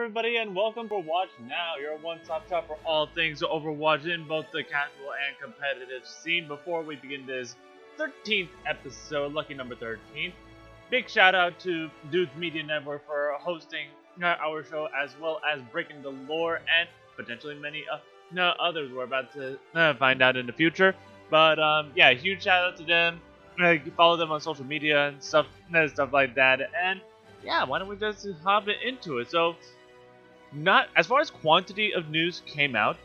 everybody, and welcome to Watch Now, your one-stop shop for all things Overwatch in both the casual and competitive scene. Before we begin this 13th episode, lucky number 13, big shout out to Dudes Media Network for hosting uh, our show, as well as breaking the lore and potentially many uh, others we're about to uh, find out in the future. But um, yeah, huge shout out to them. Uh, follow them on social media and stuff, and stuff like that, and yeah, why don't we just hop into it? So, not as far as quantity of news came out,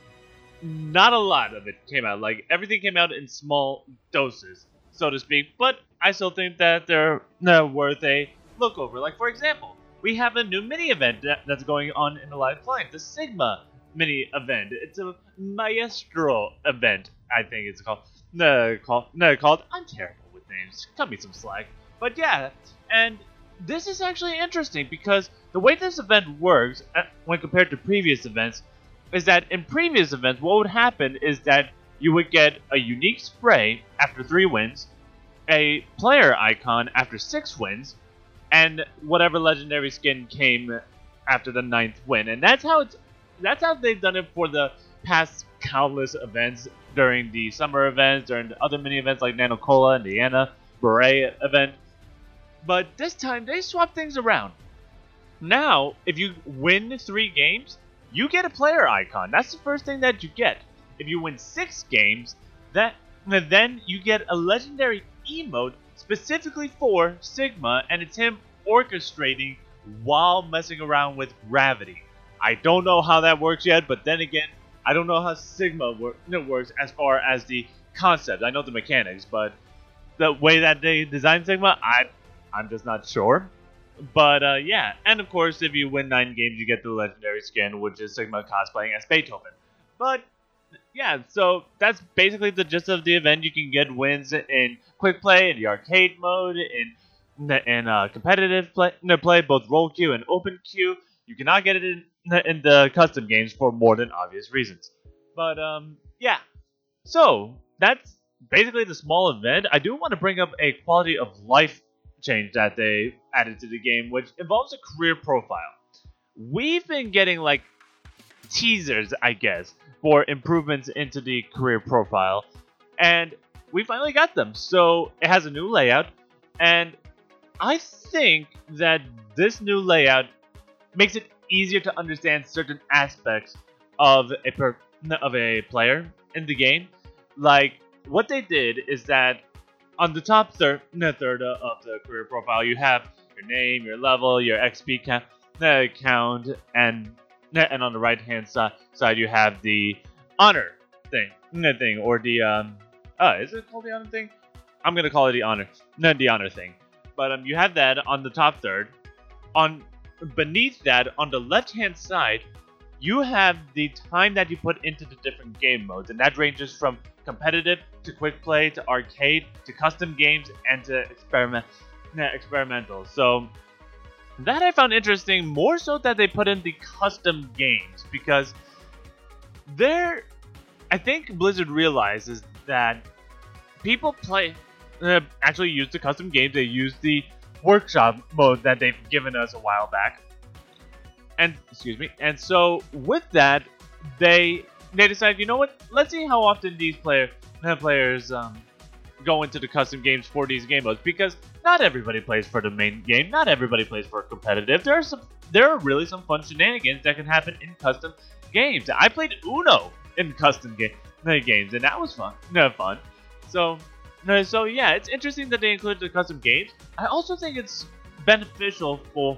not a lot of it came out. Like everything came out in small doses, so to speak. But I still think that they're uh, worth a look over. Like for example, we have a new mini event that, that's going on in the live client, the Sigma mini event. It's a Maestro event, I think it's called. No, called no called. I'm terrible with names. Cut me some slack. But yeah, and this is actually interesting because the way this event works uh, when compared to previous events is that in previous events what would happen is that you would get a unique spray after three wins, a player icon after six wins, and whatever legendary skin came after the ninth win. And that's how it's that's how they've done it for the past countless events during the summer events, during the other mini events like Nano Cola and Beret event. But this time they swapped things around. Now, if you win three games, you get a player icon. That's the first thing that you get. If you win six games, that then you get a legendary emote specifically for Sigma, and it's him orchestrating while messing around with gravity. I don't know how that works yet, but then again, I don't know how Sigma wor- works as far as the concept. I know the mechanics, but the way that they design Sigma, I I'm just not sure. But uh, yeah, and of course, if you win nine games, you get the legendary skin, which is Sigma cosplaying as Beethoven. But yeah, so that's basically the gist of the event. You can get wins in quick play, in the arcade mode, in in uh, competitive play, no, play, both role queue and open queue. You cannot get it in in the custom games for more than obvious reasons. But um, yeah, so that's basically the small event. I do want to bring up a quality of life change that they added to the game, which involves a career profile. We've been getting like teasers, I guess, for improvements into the career profile, and we finally got them. So it has a new layout, and I think that this new layout makes it easier to understand certain aspects of a per- of a player in the game. Like what they did is that on the top third, third of the career profile, you have your name, your level, your XP count, uh, and and on the right hand side, side you have the honor thing, thing, or the um, uh, is it called the honor thing? I'm gonna call it the honor, no, the honor thing. But um, you have that on the top third. On beneath that, on the left hand side, you have the time that you put into the different game modes, and that ranges from competitive to quick play to arcade to custom games and to experiment experimental. So that I found interesting more so that they put in the custom games because there I think Blizzard realizes that people play uh, actually use the custom games they use the workshop mode that they've given us a while back and excuse me and so with that they they decided, you know what? Let's see how often these player players um, go into the custom games for these game modes because not everybody plays for the main game. Not everybody plays for competitive. There are some, there are really some fun shenanigans that can happen in custom games. I played Uno in custom game, games, and that was fun. No fun. So, so yeah, it's interesting that they included the custom games. I also think it's beneficial for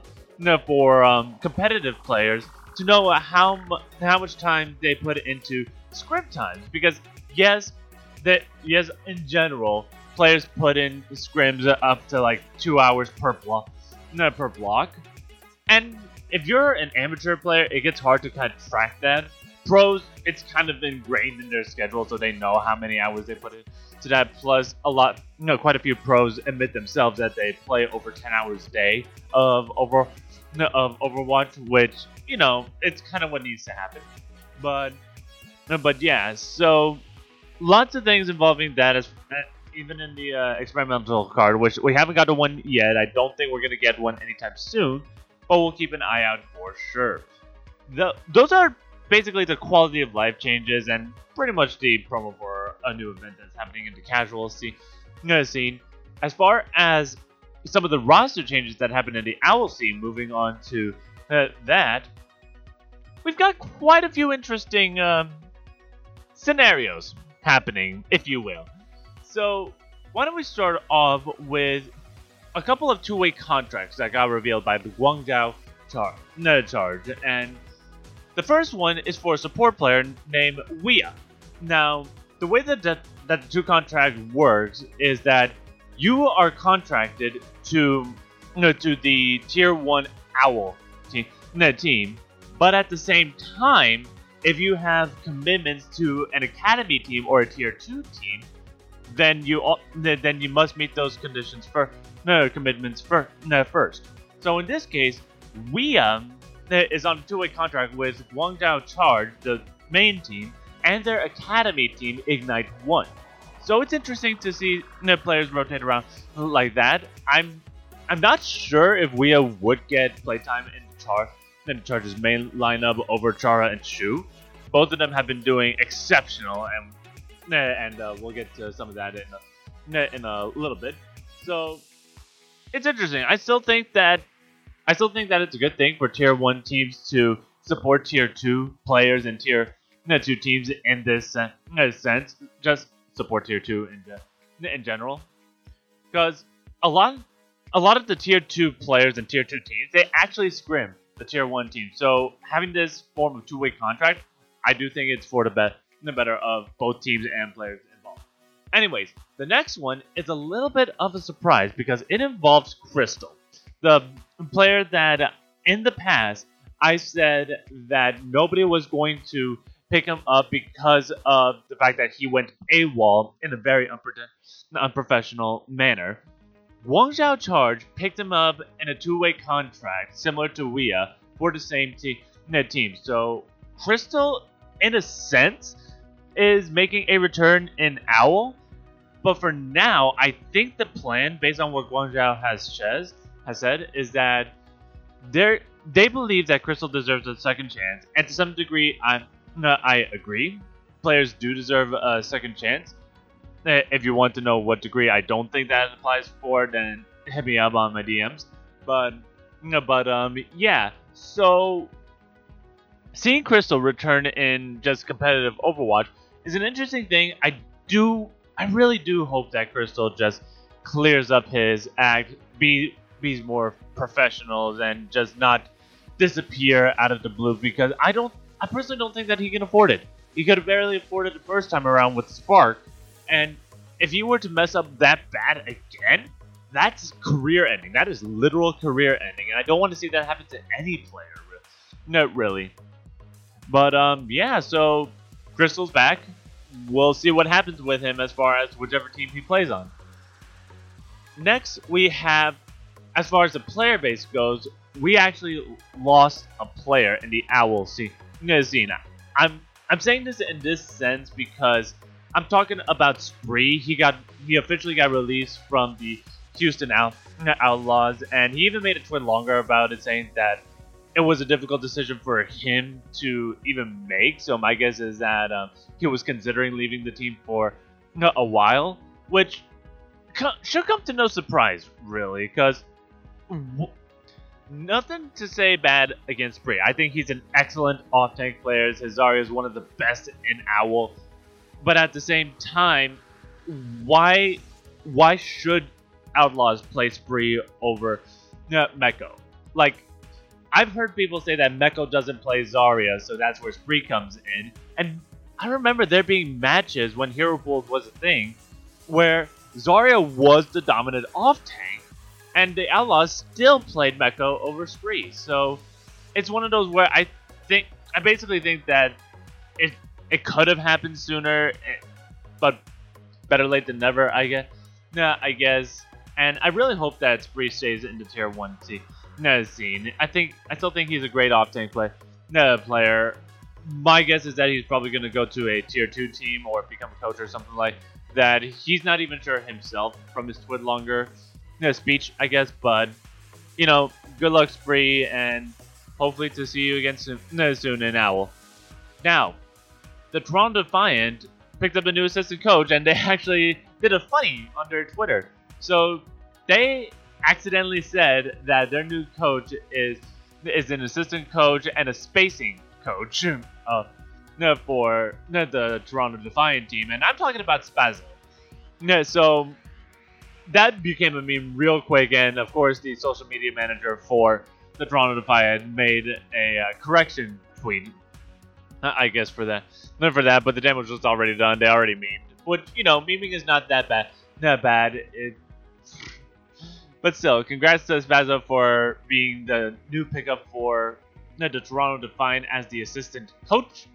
for um, competitive players to know how how much time they put into script times because yes, that yes in general players put in scrims up to like two hours per block, no, per block, and if you're an amateur player, it gets hard to kind of track that. Pros, it's kind of ingrained in their schedule, so they know how many hours they put into that. Plus, a lot, you know, quite a few pros admit themselves that they play over 10 hours a day of over of Overwatch, which you know it's kind of what needs to happen. But but yeah, so lots of things involving that, as, even in the uh, experimental card, which we haven't got to one yet. I don't think we're gonna get one anytime soon, but we'll keep an eye out for sure. the, those are basically the quality of life changes and pretty much the promo for a new event that's happening in the casual scene. scene. As far as some of the roster changes that happened in the Owl scene, moving on to uh, that, we've got quite a few interesting um, scenarios happening, if you will. So, why don't we start off with a couple of two-way contracts that got revealed by the Guangzhou char- charge, and the first one is for a support player named Wia. Now, the way that the, that the two contract works is that you are contracted to know, to the tier one owl team, no, team, but at the same time, if you have commitments to an academy team or a tier two team, then you then you must meet those conditions for no commitments for no, first. So in this case, we um is on a two-way contract with Guangzhou Charge, the main team, and their academy team Ignite One. So it's interesting to see the players rotate around like that. I'm I'm not sure if Wia would get playtime in Char in Charge's main lineup over Chara and Shu. Both of them have been doing exceptional, and eh, and uh, we'll get to some of that in a, eh, in a little bit. So it's interesting. I still think that I still think that it's a good thing for tier one teams to support tier two players and tier eh, two teams in this sense. Just support tier two in, in general, because a lot a lot of the tier two players and tier two teams they actually scrim the tier one team. So having this form of two way contract, I do think it's for the best the better of both teams and players involved. Anyways, the next one is a little bit of a surprise because it involves Krystal, the player that in the past I said that nobody was going to pick him up because of the fact that he went AWOL in a very unprofessional manner. Guangzhou Charge picked him up in a two-way contract, similar to Wia, for the same te- team. So Krystal, in a sense, is making a return in Owl. But for now, I think the plan, based on what Guangzhou has, has said, is that they they believe that Krystal deserves a second chance, and to some degree, I'm I agree. Players do deserve a second chance. Eh, if you want to know what degree I don't think that applies for, then hit me up on my DMs. But, but um, yeah. So, seeing Krystal return in just competitive Overwatch is an interesting thing. I do, I really do hope that Krystal just clears up his act, be be more professional, and just not disappear out of the blue because I don't I personally don't think that he can afford it. He could barely afforded it the first time around with Spark, and if he were to mess up that bad again, that's career ending. That is literal career ending, and I don't want to see that happen to any player. No, really. But um, yeah. So Krystal's back. We'll see what happens with him as far as whichever team he plays on. Next, we have, as far as the player base goes, we actually lost a player in the Owl scene. Nazina. I'm I'm saying this in this sense because I'm talking about Spree. He got he officially got released from the Houston Out, Outlaws, and he even made a TwitLonger about it, saying that it was a difficult decision for him to even make. So my guess is that um, he was considering leaving the team for a while, which should come to no surprise, really, because nothing to say bad against Spree. I think he's an excellent off tank player. Cesario is one of the best in Owl. But at the same time, why why should Outlaws play Spree over uh, Mekkko? Like, I've heard people say that Mekkko doesn't play Zarya, so that's where Spree comes in. And I remember there being matches when Hero Pools was a thing where Zarya was the dominant off tank and the Outlaws still played Mekkko over Spree. So it's one of those where I think I basically think that it it could have happened sooner, eh, but better late than never. I guess. Nah, I guess. And I really hope that Spree stays in the tier one scene. I think I still think he's a great off tank play nah, player. My guess is that he's probably going to go to a tier two team or become a coach or something like that. He's not even sure himself from his TwitLonger know, speech, I guess, but you know, good luck, Spree, and hopefully to see you again soon, no, soon in Owl. Now, the Toronto Defiant picked up a new assistant coach, and they actually did a funny on their Twitter. So they accidentally said that their new coach is is an assistant coach and a spacing coach uh, for the Toronto Defiant team, and I'm talking about Spazzo. So that became a meme real quick, and of course, the social media manager for the Toronto Defiant made a uh, correction tweet. I guess for that, not for that, but the damage was already done. They already memed. Which you know, memeing is not that bad. Not bad. It, but still, congrats to Spazzo for being the new pickup for the Toronto Defiant as the assistant coach.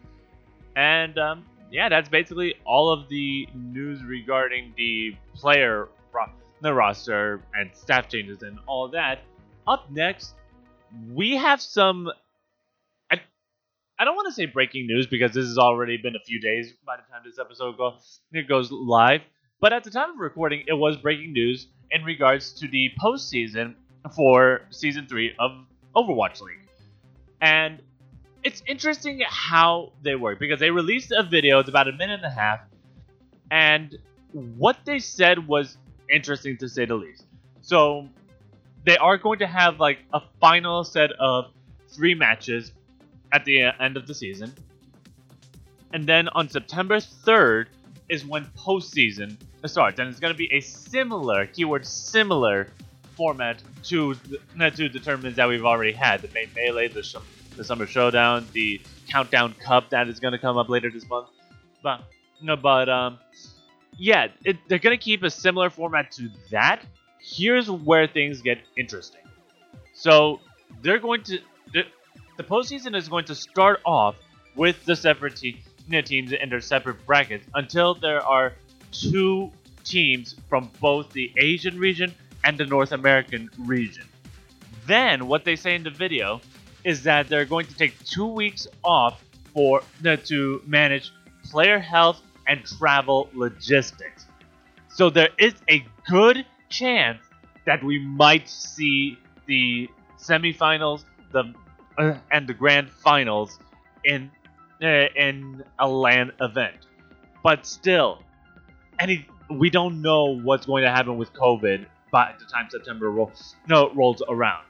And um, yeah, that's basically all of the news regarding the player the roster and staff changes and all that. Up next, we have some. I, I don't want to say breaking news because this has already been a few days by the time this episode go, it goes live. But at the time of recording, it was breaking news in regards to the postseason for season three of Overwatch League. And it's interesting how they work because they released a video, it's about a minute and a half, and what they said was interesting to say the least. So they are going to have like a final set of three matches at the end of the season. And then on September 3rd is when postseason starts, and it's going to be a similar keyword similar format to the, to the tournaments that we've already had: the May Melee, the sh- the summer showdown, the countdown cup that is going to come up later this month. But but um, yeah, it, they're going to keep a similar format to that. Here's where things get interesting. So they're going to the, the postseason is going to start off with the separate te- teams in their separate brackets until there are two teams from both the Asian region and the North American region. Then what they say in the video is that they're going to take two weeks off for uh, to manage player health and travel logistics. So there is a good chance that we might see the semifinals, the uh, and the grand finals in uh, in a LAN event. But still, any we don't know what's going to happen with COVID by the time September roll, no, rolls around.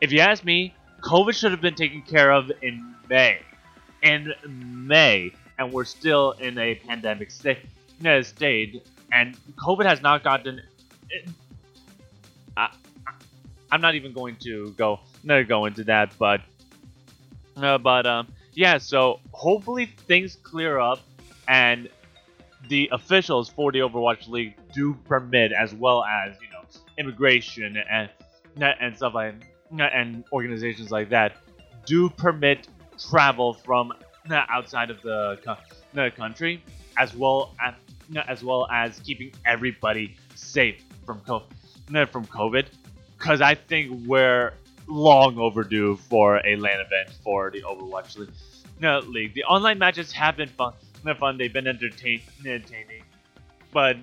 If you ask me, COVID should have been taken care of in May. In May, and we're still in a pandemic state, and COVID has not gotten. I, I'm not even going to go no go into that, but uh, but um yeah. So hopefully things clear up, and the officials for the Overwatch League do permit, as well as you know immigration and and stuff like and organizations like that do permit travel from outside of the, the country, as well as as well as keeping everybody safe from COVID, from COVID, because I think we're long overdue for a LAN event for the Overwatch League. League. The online matches have been fun. They're fun. They've been entertain- entertaining, but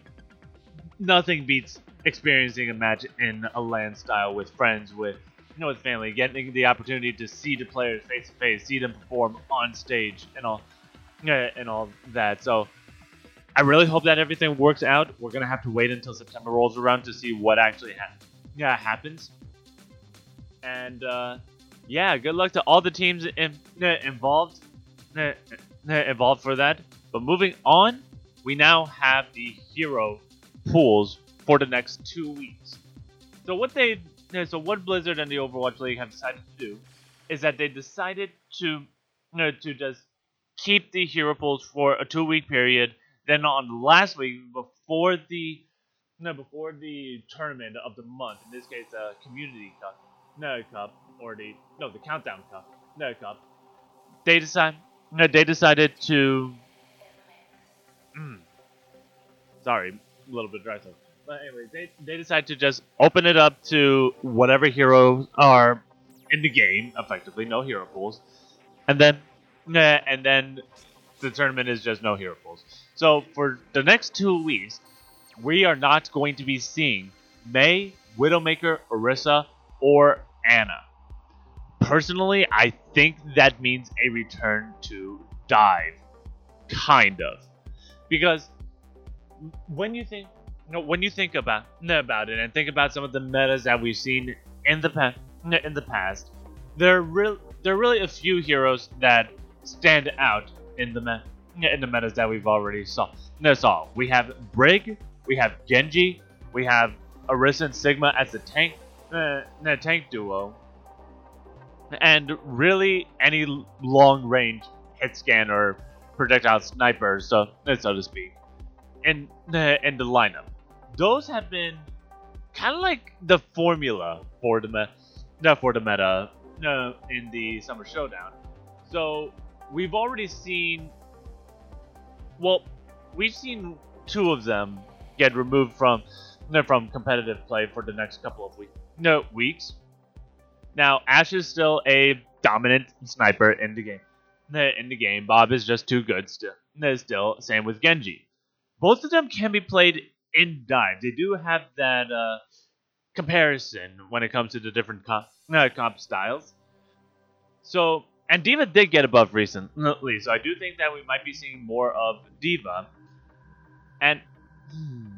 nothing beats experiencing a match in a LAN style with friends with you know, with family, getting the opportunity to see the players face to face, see them perform on stage, and all, and all that. So, I really hope that everything works out. We're gonna have to wait until September rolls around to see what actually ha- yeah, happens. And uh, yeah, good luck to all the teams in, involved involved for that. But moving on, we now have the hero pools for the next two weeks. So what they yeah, so what Blizzard and the Overwatch League have decided to do is that they decided to you know, to just keep the hero pools for a two week period. Then on the last week, before the no before the tournament of the month, in this case, the Community Cup, no cup, or the no the Countdown Cup, no cup, they decide no they decided to. Mm, sorry, a little bit dry. So but anyways, they they decide to just open it up to whatever heroes are in the game, effectively no hero pools, and then and then the tournament is just no hero pools. So for the next two weeks, we are not going to be seeing Mei, Widowmaker, Orisa, or Ana. personally, I think that means a return to dive, kind of, because when you think, know, when you think about about it and think about some of the metas that we've seen in the past, in the past, there are real there are really a few heroes that stand out in the me- in the metas that we've already saw. That's all. We have Brig, we have Genji, we have Orisa and Sigma as the tank, uh, tank duo, and really any long range hit scan or projectile sniper, so so to speak, in the in the lineup. Those have been kind of like the formula for the meta, not for the meta uh, in the summer showdown. So we've already seen, well, we've seen two of them get removed from no, from competitive play for the next couple of weeks. No weeks. Now Ash is still a dominant sniper in the game. In the game, Bob is just too good still. Still, same with Genji. Both of them can be played in dive. They do have that uh, comparison when it comes to the different comp, uh, comp styles. So, and D.Va did get a buff recently, so I do think that we might be seeing more of D.Va. And hmm,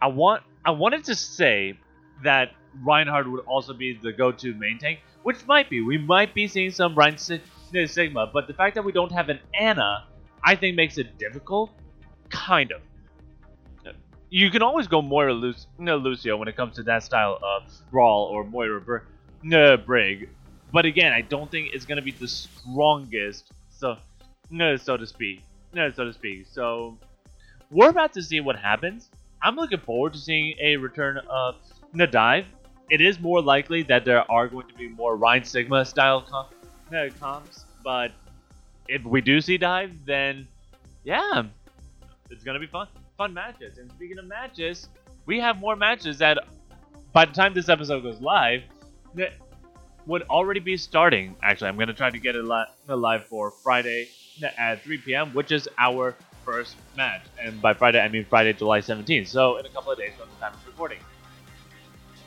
I want I wanted to say that Reinhardt would also be the go-to main tank, which might be. We might be seeing some Rein Sigma, but the fact that we don't have an Ana, I think makes it difficult. Kind of. You can always go Moira Lu- no, Lucio when it comes to that style of Brawl or Moira Br- no, Brig. But again, I don't think it's going to be the strongest, so, no, so to speak. No, so to speak. So, we're about to see what happens. I'm looking forward to seeing a return of Nadive. It is more likely that there are going to be more Rein Sigma style uh, comps, but if we do see Dive, then yeah, it's gonna be fun, fun matches. And speaking of matches, we have more matches that by the time this episode goes live, that would already be starting. Actually, I'm gonna try to get it live for Friday at 3 p.m., which is our first match. And by Friday, I mean Friday, July 17th. So in a couple of days from the time of recording.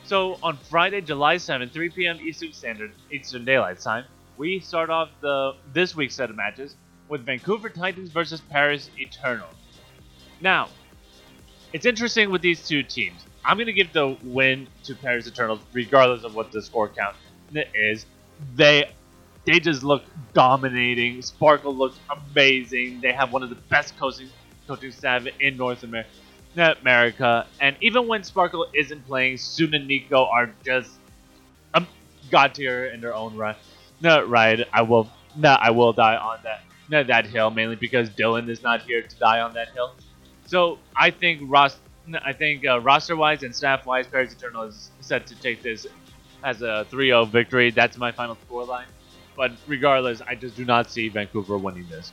So on Friday, July 7th, 3 p.m. Eastern Standard Eastern Daylight Time, we start off the this week's set of matches with Vancouver Titans versus Paris Eternal. Now, it's interesting with these two teams. I'm gonna give the win to Paris Eternals, regardless of what the score count is. They they just look dominating. SP9RK1E looks amazing. They have one of the best coaching coaching staff in North America. America, and even when SP9RK1E isn't playing, Sun and Nico are just um, god tier in their own right. No, right. I will. No, I will die on that no, that hill mainly because Dylan is not here to die on that hill. So I think Ross, I think uh, roster wise and staff wise, Paris Eternal is set to take this as a 3-0 victory. That's my final scoreline. But regardless, I just do not see Vancouver winning this.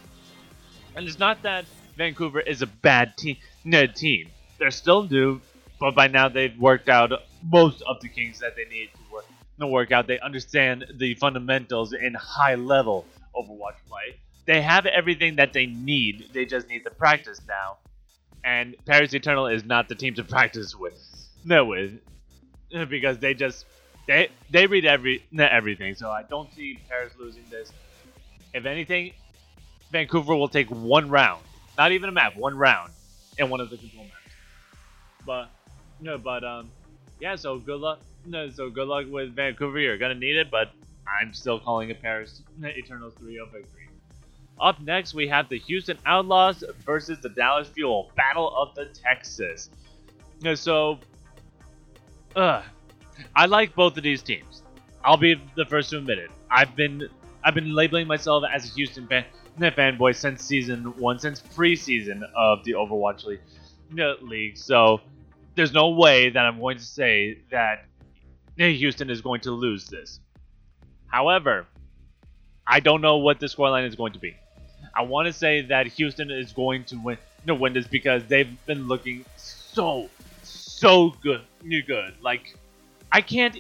And it's not that Vancouver is a bad team. No, team. They're still new, but by now they've worked out most of the kinks that they need to work, to work out. They understand the fundamentals in high level Overwatch play. They have everything that they need. They just need to practice now. And Paris Eternal is not the team to practice with. No, with because they just they they read every everything. So I don't see Paris losing this. If anything, Vancouver will take one round, not even a map, one round in one of the control maps. But no, but um, yeah. So good luck. No, so good luck with Vancouver. You're gonna need it, but I'm still calling it Paris Eternals 3-0 victory. Up next, we have the Houston Outlaws versus the Dallas Fuel, Battle of the Texas. So, uh, I like both of these teams. I'll be the first to admit it. I've been I've been labeling myself as a Houston fan fanboy since season one, since preseason of the Overwatch League. League. So there's no way that I'm going to say that Houston is going to lose this. However, I don't know what the scoreline is going to be. I want to say that Houston is going to win, no, win this because they've been looking so, so good, new good. Like I can't.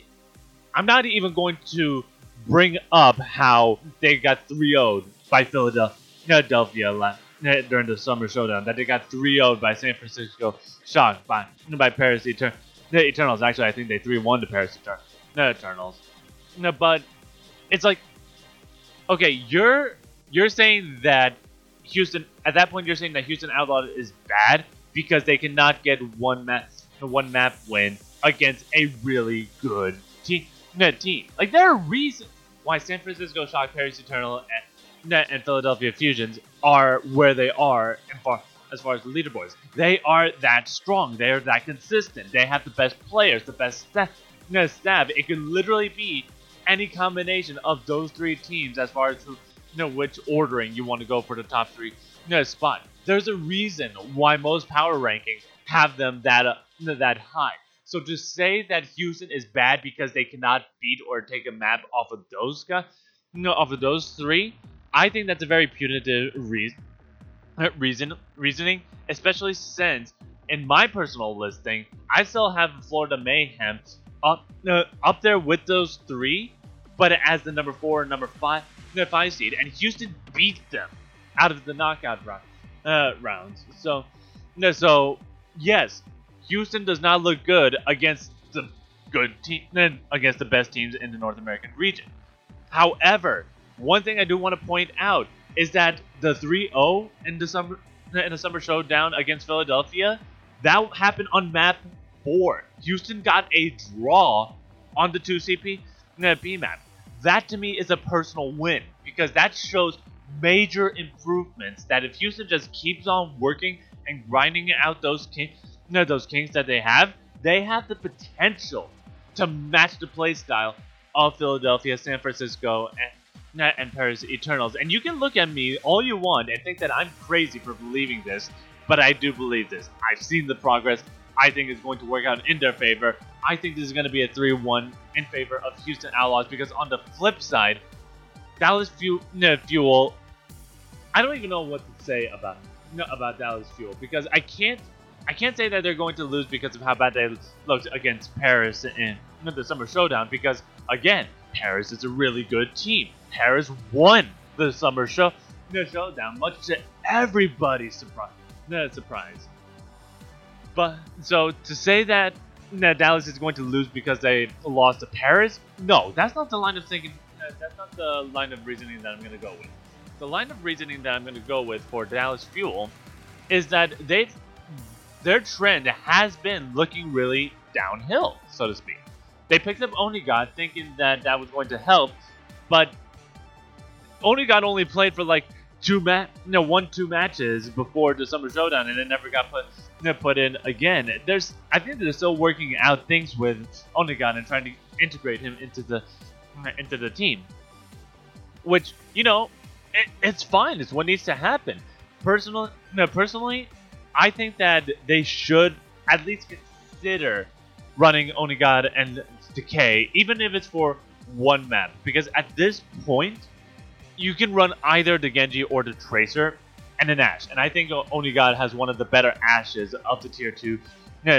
I'm not even going to bring up how they got 3 0 by Philadelphia eh, during the summer showdown. That they got 3 0 by San Francisco Shock by by Paris Etern- Eternals. Actually, I think they 3 1 to Paris Etern- Eternals. No, but it's like, okay, you're you're saying that Houston at that point you're saying that Houston Outlaws is bad because they cannot get one map one map win against a really good team. No, team. Like there are reasons why San Francisco Shock, Paris Eternal, and, and Philadelphia Fusions are where they are far, as far as the leaderboards. They are that strong. They are that consistent. They have the best players, the best staff. staff. It could literally be any combination of those three teams as far as you know which ordering you want to go for the top three you know, spot. There's a reason why most power rankings have them that uh, that high. So to say that Houston is bad because they cannot beat or take a map off of those guys, you know, off of those three, I think that's a very punitive reason, reason reasoning, especially since in my personal listing, I still have Florida Mayhem up uh, up there with those three, but as the number four and number five, the five seed, and Houston beat them out of the knockout round, uh, rounds. So, so yes, Houston does not look good against the good team, against the best teams in the North American region. However, one thing I do want to point out is that the 3-0 in the summer in the summer showdown against Philadelphia, that happened on map four. Houston got a draw on the 2CP B map. That to me is a personal win because that shows major improvements that if Houston just keeps on working and grinding out those king, no, those kings that they have, they have the potential to match the playstyle of Philadelphia, San Francisco, and, and Paris Eternals. And you can look at me all you want and think that I'm crazy for believing this, but I do believe this. I've seen the progress. I think is going to work out in their favor. I think this is going to be a 3-1 in favor of Houston Outlaws because on the flip side, Dallas Fuel, no, Fuel I don't even know what to say about no, about Dallas Fuel because I can't I can't say that they're going to lose because of how bad they looked against Paris in the Summer Showdown because again Paris is a really good team. Paris won the Summer Show Showdown, much to everybody's surprise. No surprise. But so to say that Dallas is going to lose because they lost to Paris, no, that's not the line of thinking. Uh, that's not the line of reasoning that I'm going to go with the line of reasoning that I'm going to go with for Dallas Fuel is that they've their trend has been looking really downhill, so to speak. They picked up Onigod thinking that that was going to help, but Onigod only played for like two ma- no one two matches before the Summer Showdown, and it never got put put in again. There's I think they're still working out things with Onigod and trying to integrate him into the into the team, which you know it, it's fine. It's what needs to happen. Personally, no, personally, I think that they should at least consider running Onigod and Decay, even if it's for one map. Because at this point, you can run either the Genji or the Tracer and an Ash. And I think Onigod has one of the better Ashes of the Tier 2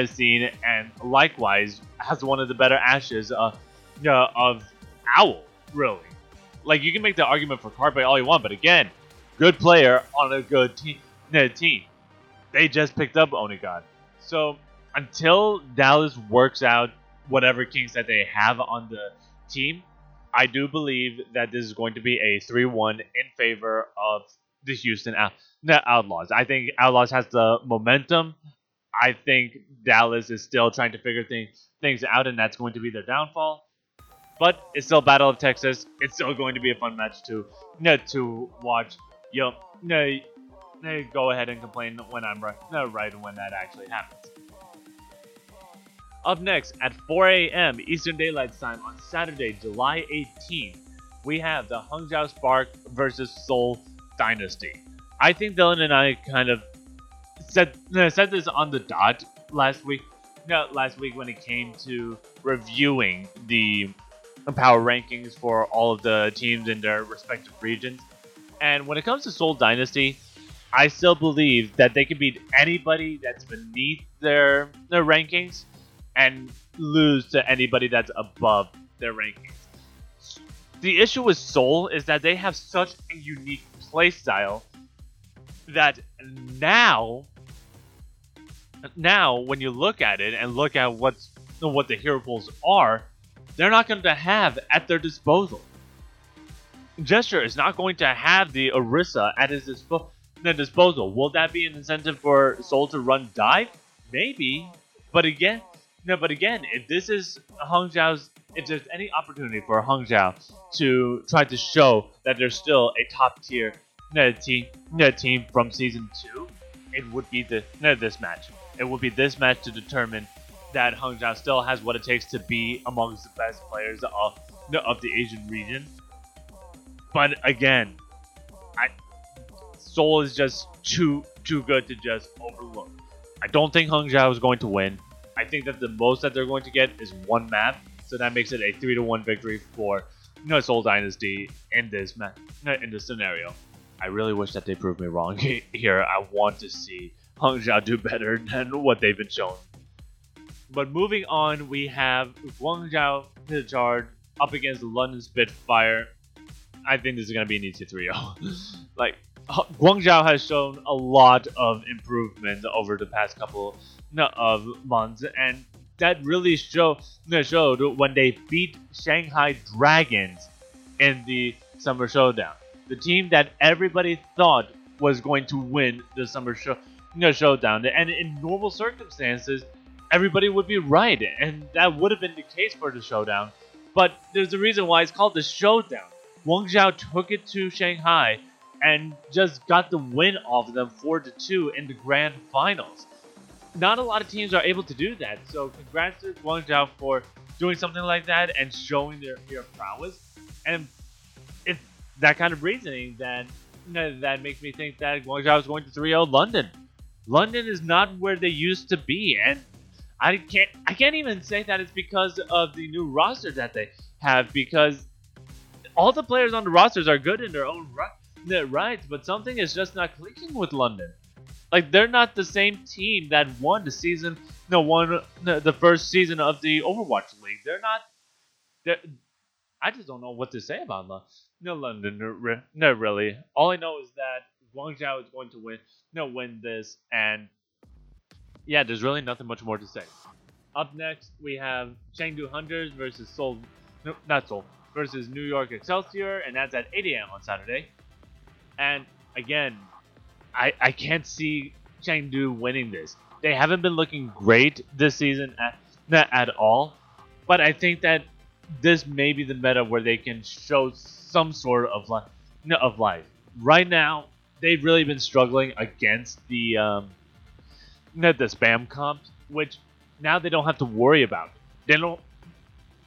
scene, and likewise has one of the better Ashes uh, uh, of Owl, really like you can make the argument for Carpe all you want, but again, good player on a good team. team. They just picked up Onigod. So until Dallas works out whatever kinks that they have on the team, I do believe that this is going to be a 3-1 in favor of the Houston Out- Outlaws. I think Outlaws has the momentum. I think Dallas is still trying to figure things things out, and that's going to be their downfall. But it's still Battle of Texas. It's still going to be a fun match to to watch. Yo, no, go ahead and complain when I'm right, no, right when that actually happens. Up next at 4 a.m. Eastern Daylight Time on Saturday, July 18th, we have the Hangzhou Spark versus Seoul Dynasty. I think Dylan and I kind of said uh, said this on the dot last week. No, last week when it came to reviewing the power rankings for all of the teams in their respective regions. And when it comes to Seoul Dynasty, I still believe that they can beat anybody that's beneath their their rankings and lose to anybody that's above their rankings. The issue with Seoul is that they have such a unique playstyle that now now when you look at it and look at what's what the hero pools are, they're not going to have at their disposal. Gesture is not going to have the Orisa at his dispo- disposal. Will that be an incentive for Seoul to run dive? Maybe, but again, no. But again, if this is Hangzhou's, if there's any opportunity for Hangzhou to try to show that they're still a top tier team, net team from season two, it would be the this match. It would be this match to determine that Hangzhou still has what it takes to be amongst the best players of of the Asian region. But again, I Seoul is just too too good to just overlook. I don't think Hangzhou is going to win. I think that the most that they're going to get is one map, so that makes it a three to one victory for you know, Seoul Dynasty in this map in this scenario. I really wish that they proved me wrong here. I want to see Zhao do better than what they've been shown. But moving on, we have Guangzhou charge up against London Spitfire. I think this is going to be an easy 3 0. like, Guangzhou has shown a lot of improvement over the past couple of months, and that really show, showed when they beat Shanghai Dragons in the Summer Showdown. The team that everybody thought was going to win the Summer show, Showdown. And in normal circumstances, everybody would be right, and that would have been the case for the Showdown. But there's a reason why it's called the Showdown. Guangzhou took it to Shanghai and just got the win off of them 4 to 2 in the grand finals. Not a lot of teams are able to do that, so congrats to Guangzhou for doing something like that and showing their, their prowess. And it's that kind of reasoning that that makes me think that Guangzhou is going to 3-0 London. London is not where they used to be, and I can't I can't even say that it's because of the new roster that they have because all the players on the rosters are good in their own right, but something is just not clicking with London. Like they're not the same team that won the season, no, won the first season of the Overwatch League. They're not. They're, I just don't know what to say about London. No, London, no, really. All I know is that Guangzhou is going to win, no, win this, and yeah, there's really nothing much more to say. Up next, we have Chengdu Hunters versus Seoul, no, not Seoul, versus New York Excelsior, and that's at 8 a.m. on Saturday. And again, I I can't see Chengdu winning this. They haven't been looking great this season at at all, but I think that this may be the meta where they can show some sort of life. Of life. Right now, they've really been struggling against the um, the spam comps, which now they don't have to worry about. They don't.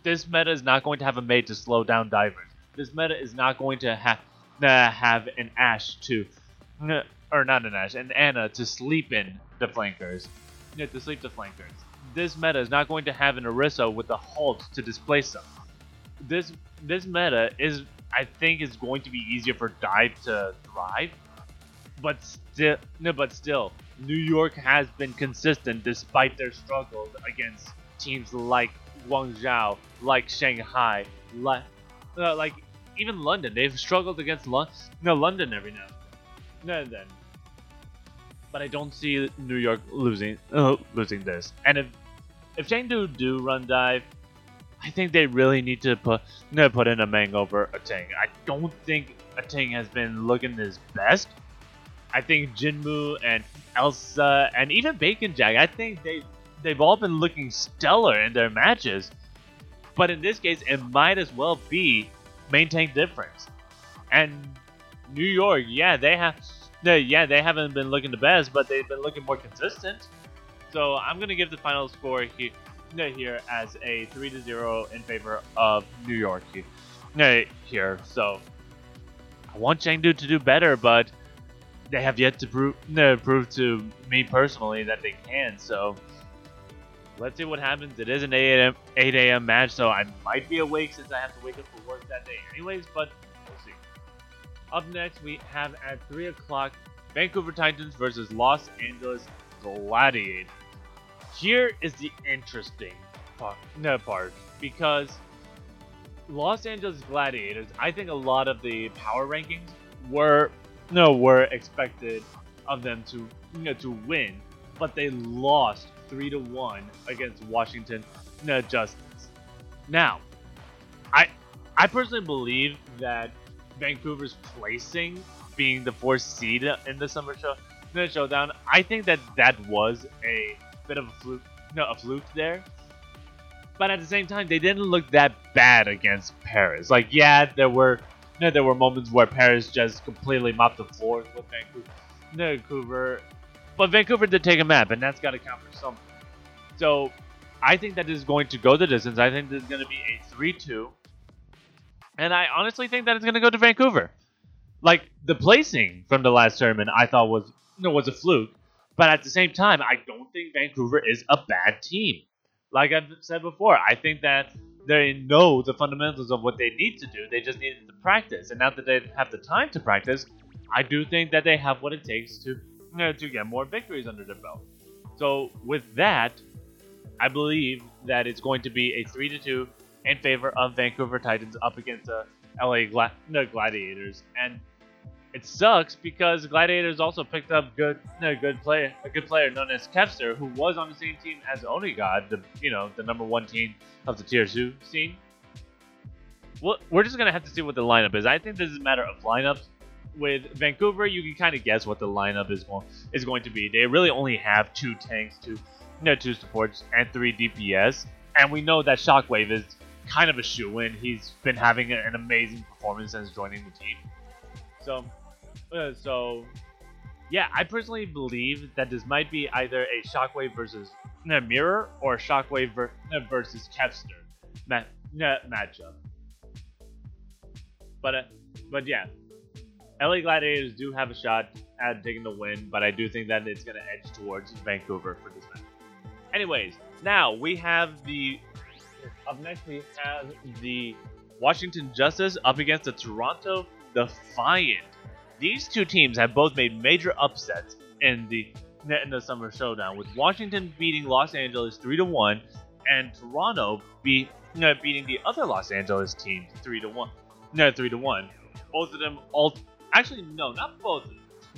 This meta is not going to have a mate to slow down divers. This meta is not going to have uh, have an Ash to, or not an and Ana to sleep in the flankers, yeah, to sleep the flankers. This meta is not going to have an Orisa with the halt to displace them. This this meta is, I think, is going to be easier for dive to thrive, but still, no, but still, New York has been consistent despite their struggles against teams like Guangzhou, like Shanghai, like, uh, like even London. They've struggled against Lo- no London every now and then. But I don't see New York losing uh, losing this. And if if Chengdu do run dive, I think they really need to put put in a Meng over a Ting. I don't think a Ting has been looking his best. I think Jinmu and Elsa and even Bacon Jack, I think they they've all been looking stellar in their matches. But in this case, it might as well be maintain difference. And New York, yeah, they have no, yeah, they haven't been looking the best, but they've been looking more consistent. So I'm gonna give the final score here, here as a three to zero in favor of New York here. So I want Chengdu to do better, but they have yet to prove prove to me personally that they can. So let's see what happens. It is an 8 a.m. 8 a.m. match, so I might be awake since I have to wake up for work that day, anyways. But. Up next, we have at 3 o'clock Vancouver Titans versus Los Angeles Gladiators. Here is the interesting part, because Los Angeles Gladiators. I think a lot of the power rankings were no were expected of them to you know to win, but they lost three to one against Washington no, Justice. Now, I I personally believe that Vancouver's placing being the fourth seed in the summer show the showdown. I think that that was a bit of a fluke, no, a fluke there. But at the same time, they didn't look that bad against Paris. Like, yeah, there were you know, there were moments where Paris just completely mopped the floor with Vancouver, Vancouver, but Vancouver did take a map, and that's got to count for something. So, I think that is going to go the distance. I think this is going to be a 3-2, and I honestly think that it's going to go to Vancouver. Like the placing from the last tournament, I thought was no was a fluke, but at the same time, I don't think Vancouver is a bad team. Like I've said before, I think that they know the fundamentals of what they need to do. They just needed to practice, and now that they have the time to practice, I do think that they have what it takes to you know, to get more victories under their belt. So with that, I believe that it's going to be a three to two in favor of Vancouver Titans up against uh, the LA Gla- no, Gladiators, and it sucks because Gladiators also picked up good, a good player, a good player known as Kevster, who was on the same team as Onigod, the you know the number one team of the tier two scene. Well, we're just gonna have to see what the lineup is. I think this is a matter of lineups. With Vancouver, you can kind of guess what the lineup is going is going to be. They really only have two tanks, two, you know, two supports, and three DPS, and we know that Shockwave is kind of a shoe in. He's been having an amazing performance since joining the team. So uh, so, yeah, I personally believe that this might be either a Shockwave versus uh, Mirror or Shockwave ver- uh, versus Kevster ma- uh, matchup. But, uh, but yeah, LA Gladiators do have a shot at taking the win, but I do think that it's going to edge towards Vancouver for this match. Anyways, now we have the. Up next, we have the Washington Justice up against the Toronto Defiant. These two teams have both made major upsets in the net in the summer showdown, with Washington beating Los Angeles three to one, and Toronto uh, beating the other Los Angeles team three to one. No, three to one. Both of them all actually no, not both.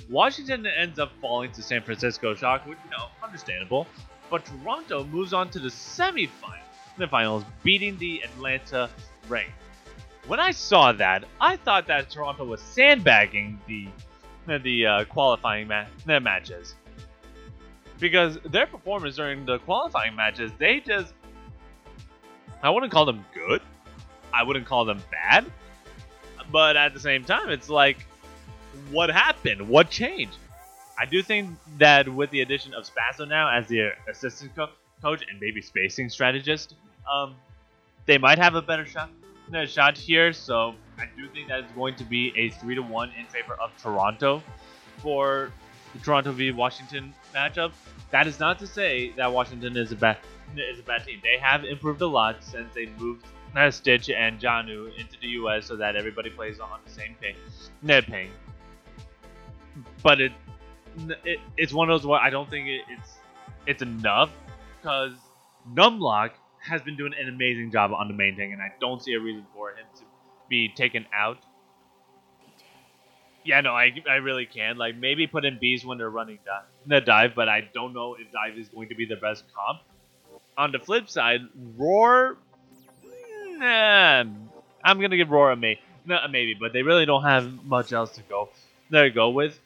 Washington ends up falling to San Francisco Shock, which you know, understandable. But Toronto moves on to the semifinals, the finals, beating the Atlanta Reign. When I saw that, I thought that Toronto was sandbagging the the uh, qualifying ma- matches because their performance during the qualifying matches, they just I wouldn't call them good. I wouldn't call them bad. But at the same time, it's like what happened? What changed? I do think that with the addition of Spazo now as the assistant co- coach and maybe spacing strategist, um, they might have a better shot a shot here, so I do think that it's going to be a three to one in favor of Toronto for the Toronto v Washington matchup. That is not to say that Washington is a bad is a bad team. They have improved a lot since they moved Stitch and Janu into the U.S. so that everybody plays on the same ping, net ping. But it, it it's one of those where I don't think it, it's it's enough because Numlock has been doing an amazing job on the main thing, and I don't see a reason for him to be taken out. Yeah, no, I, I really can. Like, maybe put in bees when they're running the dive, but I don't know if dive is going to be the best comp. On the flip side, Roar, nah, I'm gonna give Roar a, may, a maybe, but they really don't have much else to go there to go with.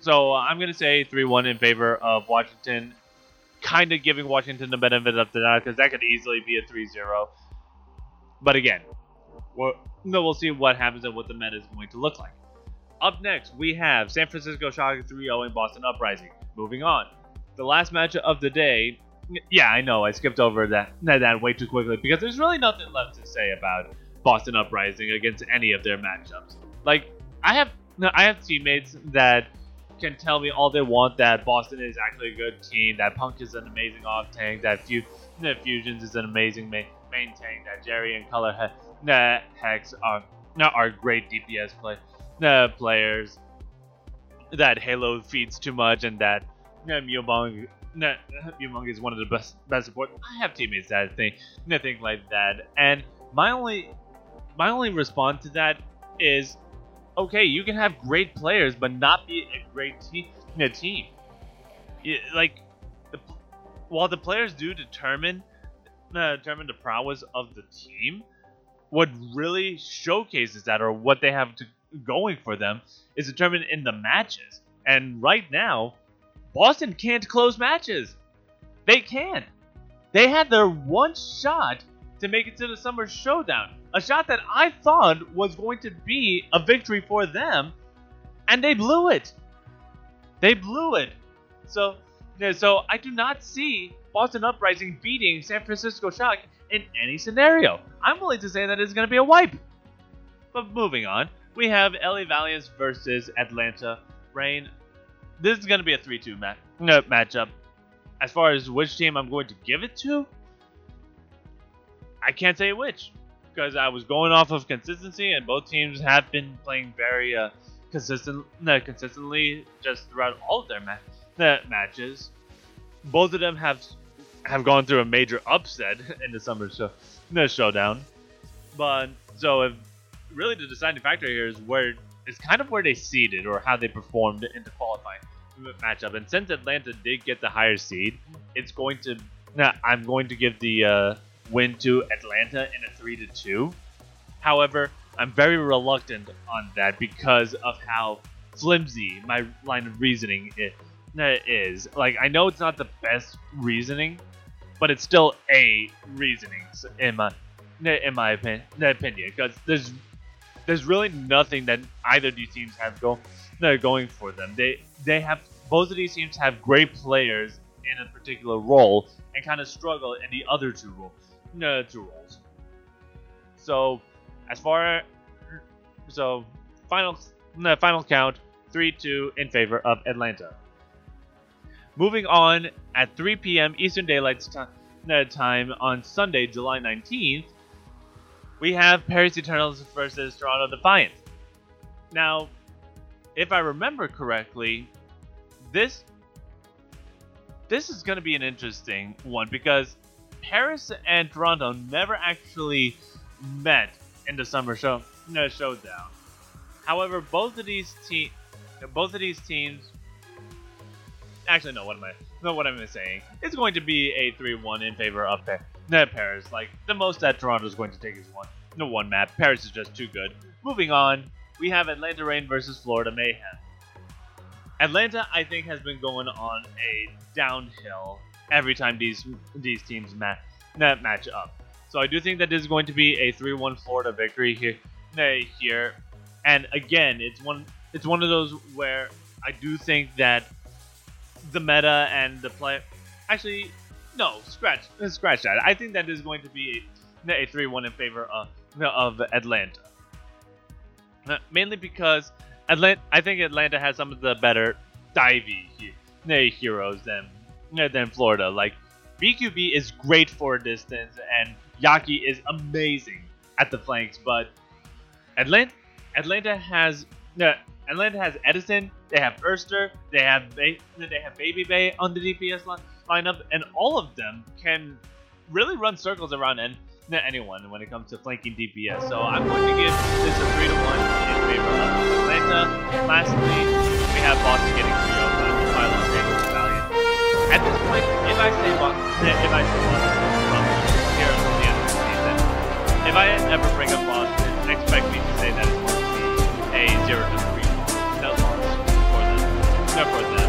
So I'm gonna say 3-1 in favor of Washington kind of giving Washington the benefit of the doubt because that could easily be a 3-0. But again, we'll, no, we'll see what happens and what the meta is going to look like. Up next, we have San Francisco Shock 3-0 and Boston Uprising. Moving on, the last match of the day. Yeah, I know I skipped over that that way too quickly because there's really nothing left to say about Boston Uprising against any of their matchups. Like I have I have teammates that can tell me all they want that Boston is actually a good team, that Punk is an amazing off tank, that, Fu- that Fusions is an amazing main, main tank, that Jerry and Color he- uh, Hex are are great DPS play uh, players, that Halo feeds too much, and that uh, Myunbong is one of the best best support. I have teammates that think nothing like that, and my only my only response to that is okay, you can have great players, but not be a great team. A team, like, the, while the players do determine uh, determine the prowess of the team, what really showcases that, or what they have to going for them is determined in the matches. And right now, Boston can't close matches. They can't. They had their one shot to make it to the Summer Showdown. A shot that I thought was going to be a victory for them, and they blew it. They blew it. So, so I do not see Boston Uprising beating San Francisco Shock in any scenario. I'm willing to say that it's going to be a wipe. But moving on, we have LA Valiants versus Atlanta Reign. This is going to be a 3-2 ma- no, matchup. As far as which team I'm going to give it to, I can't say which because I was going off of consistency, and both teams have been playing very uh, consistent, no, consistently just throughout all of their ma- matches. Both of them have have gone through a major upset in the summer show, the showdown. But so if really the deciding factor here is where it's kind of where they seeded or how they performed in the qualifying matchup. And since Atlanta did get the higher seed, it's going to. Now, I'm going to give the uh, win to Atlanta in a three to two. However, I'm very reluctant on that because of how flimsy my line of reasoning is. Like, I know it's not the best reasoning, but it's still a reasoning in my in my opinion. Because there's there's really nothing that either of these teams have go that are going for them. They they have both of these teams have great players in a particular role and kind of struggle in the other two roles. No, two rolls. So, as far so final no, final count three two in favor of Atlanta. Moving on at 3 p.m. Eastern Daylight Time on Sunday, July 19th, we have Paris Eternals versus Toronto Defiant. Now, if I remember correctly, this this is going to be an interesting one because Paris and Toronto never actually met in the summer show no, showdown. However, both of these teams, both of these teams, actually, no. What am I? No, what am I saying? It's going to be a three-one in favor of Paris. Like the most that Toronto is going to take is one no one map. Paris is just too good. Moving on, we have Atlanta Reign versus Florida Mayhem. Atlanta, I think, has been going on a downhill every time these these teams match match up. So I do think that this is going to be a 3-1 Florida victory here. Here, and again, it's one it's one of those where I do think that the meta and the play. Actually, no, scratch scratch that. I think that is going to be a 3-1 in favor of of Atlanta. Mainly because Atlanta, I think Atlanta has some of the better divey heroes than than Florida. Like BQB is great for distance, and Yaki is amazing at the flanks. But Atlanta, Atlanta has no, Atlanta has Edison. They have Erster. They have ba- they have BabyBay on the DPS line, lineup, and all of them can really run circles around and anyone when it comes to flanking DPS. So I'm going to give this a 3 to 1 in favor of Atlanta. Lastly, we have Boston getting point, if I say Boston, if I say Boston from here until the end of the season, if I ever bring up Boston, expect me to say that it's going to be a 0 to 3 no loss for. No, for them